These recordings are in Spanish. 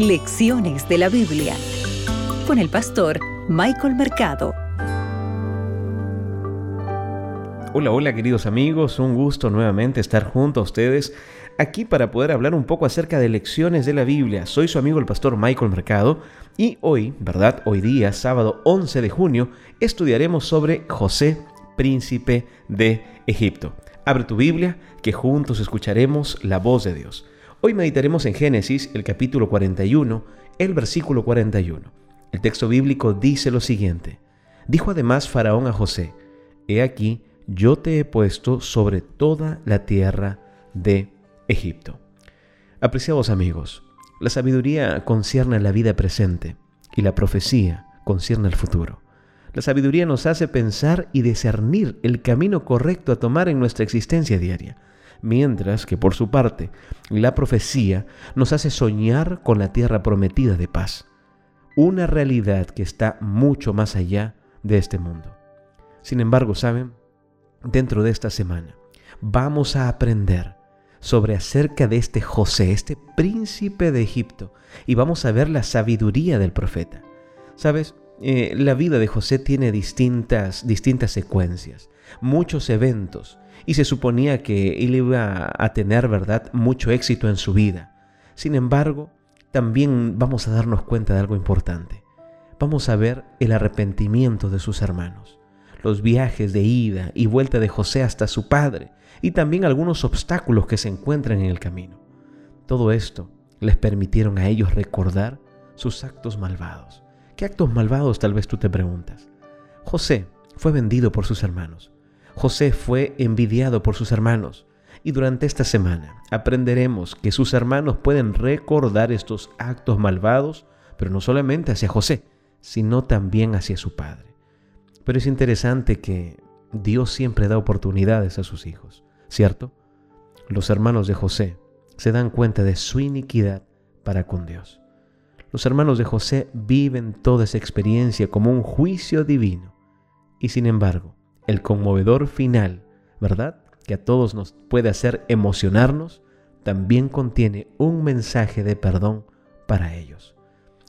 Lecciones de la Biblia con el pastor Michael Mercado. Hola, hola queridos amigos, un gusto nuevamente estar junto a ustedes aquí para poder hablar un poco acerca de lecciones de la Biblia. Soy su amigo el pastor Michael Mercado y hoy, ¿verdad? Hoy día, sábado 11 de junio, estudiaremos sobre José, príncipe de Egipto. Abre tu Biblia, que juntos escucharemos la voz de Dios. Hoy meditaremos en Génesis, el capítulo 41, el versículo 41. El texto bíblico dice lo siguiente. Dijo además Faraón a José, He aquí, yo te he puesto sobre toda la tierra de Egipto. Apreciados amigos, la sabiduría concierne la vida presente y la profecía concierne el futuro. La sabiduría nos hace pensar y discernir el camino correcto a tomar en nuestra existencia diaria, mientras que por su parte la profecía nos hace soñar con la tierra prometida de paz, una realidad que está mucho más allá de este mundo. Sin embargo, ¿saben? Dentro de esta semana vamos a aprender sobre acerca de este José, este príncipe de Egipto, y vamos a ver la sabiduría del profeta. ¿Sabes? Eh, la vida de José tiene distintas, distintas secuencias, muchos eventos, y se suponía que él iba a tener, ¿verdad?, mucho éxito en su vida. Sin embargo, también vamos a darnos cuenta de algo importante. Vamos a ver el arrepentimiento de sus hermanos, los viajes de ida y vuelta de José hasta su padre, y también algunos obstáculos que se encuentran en el camino. Todo esto les permitieron a ellos recordar sus actos malvados ¿Qué actos malvados tal vez tú te preguntas? José fue vendido por sus hermanos. José fue envidiado por sus hermanos. Y durante esta semana aprenderemos que sus hermanos pueden recordar estos actos malvados, pero no solamente hacia José, sino también hacia su padre. Pero es interesante que Dios siempre da oportunidades a sus hijos, ¿cierto? Los hermanos de José se dan cuenta de su iniquidad para con Dios. Los hermanos de José viven toda esa experiencia como un juicio divino. Y sin embargo, el conmovedor final, ¿verdad? Que a todos nos puede hacer emocionarnos, también contiene un mensaje de perdón para ellos.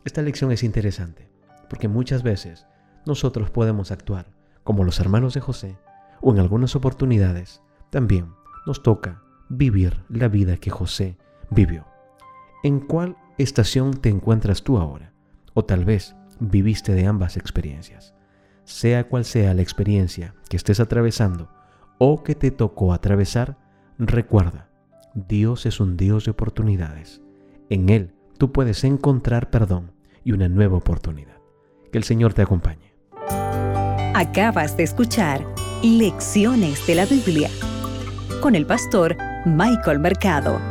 Esta lección es interesante, porque muchas veces nosotros podemos actuar como los hermanos de José, o en algunas oportunidades también nos toca vivir la vida que José vivió. ¿En cuál estación te encuentras tú ahora? O tal vez viviste de ambas experiencias. Sea cual sea la experiencia que estés atravesando o que te tocó atravesar, recuerda, Dios es un Dios de oportunidades. En Él tú puedes encontrar perdón y una nueva oportunidad. Que el Señor te acompañe. Acabas de escuchar Lecciones de la Biblia con el pastor Michael Mercado.